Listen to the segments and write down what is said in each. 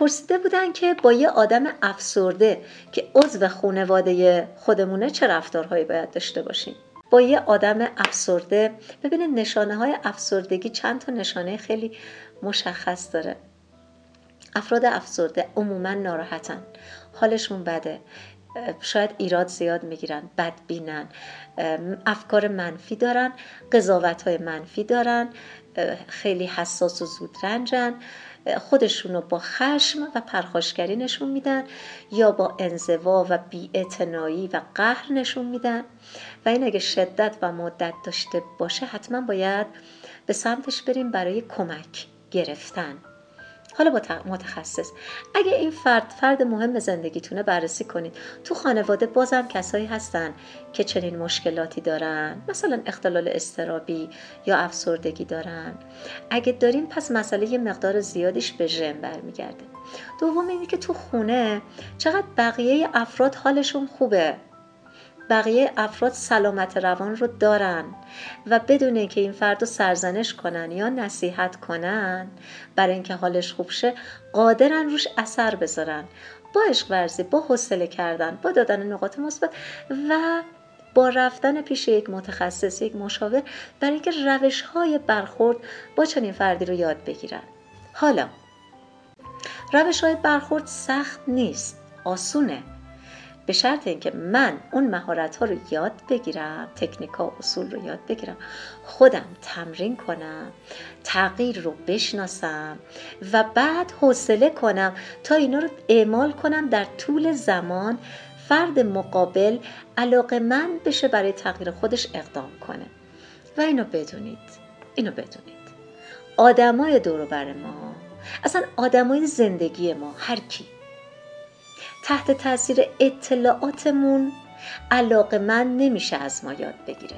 پرسیده بودن که با یه آدم افسرده که عضو خانواده خودمونه چه رفتارهایی باید داشته باشیم. با یه آدم افسرده ببینید نشانه های افسردگی چند تا نشانه خیلی مشخص داره. افراد افسرده عموما ناراحتن حالشون بده شاید ایراد زیاد می‌گیرن بد بینن افکار منفی دارن قضاوت های منفی دارن خیلی حساس و زود رنجن خودشون رو با خشم و پرخاشگری نشون میدن یا با انزوا و بیاعتنایی و قهر نشون میدن. و این اگه شدت و مدت داشته باشه حتما باید به سمتش بریم برای کمک گرفتن. حالا با متخصص. اگه این فرد فرد مهم زندگیتونه بررسی کنید. تو خانواده بازم کسایی هستن که چنین مشکلاتی دارن. مثلا اختلال استرابی یا افسردگی دارن. اگه داریم پس مسئله یه مقدار زیادیش به ژن برمیگرده. دوم اینه که تو خونه چقدر بقیه افراد حالشون خوبه. بقیه افراد سلامت روان رو دارن و بدون اینکه این فرد رو سرزنش کنن یا نصیحت کنن برای اینکه حالش خوب شه قادرن روش اثر بذارن. با عشق ورزی با حوصله کردن با دادن نقاط مثبت و با رفتن پیش یک متخصص یک مشاور برای اینکه روش های برخورد با چنین فردی رو یاد بگیرن. حالا روش های برخورد سخت نیست آسونه. به شرط اینکه من اون مهارت ها رو یاد بگیرم تکنیک ها اصول رو یاد بگیرم خودم تمرین کنم تغییر رو بشناسم و بعد حوصله کنم تا اینا رو اعمال کنم در طول زمان فرد مقابل علاقه من بشه برای تغییر خودش اقدام کنه. و اینو بدونید اینو بدونید. آدمای دور بر ما اصلا آدمای زندگی ما هر کی تحت تاثیر اطلاعاتمون علاقه من نمیشه از ما یاد بگیره.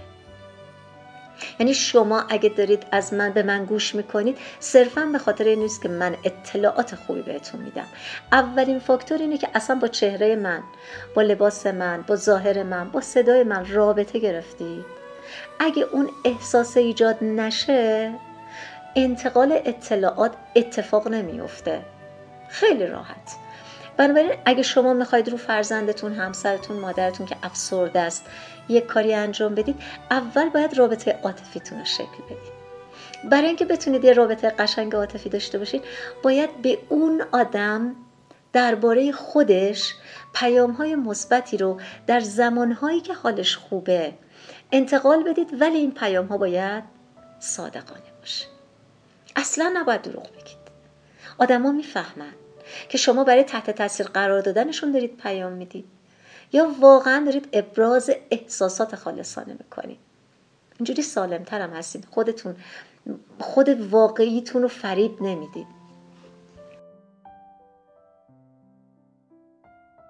یعنی شما اگه دارید از من به من گوش می‌کنید صرفا به خاطر این نیست که من اطلاعات خوبی بهتون میدم. اولین فاکتور اینه که اصلا با چهره من با لباس من با ظاهر من با صدای من رابطه گرفتید اگه اون احساس ایجاد نشه انتقال اطلاعات اتفاق نمیفته خیلی راحت. بنابراین اگه شما می‌خواید رو فرزندتون همسرتون مادرتون که افسرده است یک کاری انجام بدید اول باید رابطه عاطفیتون رو شکل بدید. برای اینکه بتونید یه رابطه قشنگ عاطفی داشته باشید باید به اون آدم درباره خودش پیام های مثبتی رو در زمانهایی که حالش خوبه انتقال بدید ولی این پیام ها باید صادقانه باشه. اصلا نباید دروغ بگید. آدما می‌فهمن. که شما برای تحت تاثیر قرار دادنشون دارید پیام می‌دید. یا واقعا دارید ابراز احساسات خالصانه می‌کنید. اینجوری سالمتر هم هستید. خودتون خود واقعیتون رو فریب نمی‌دید.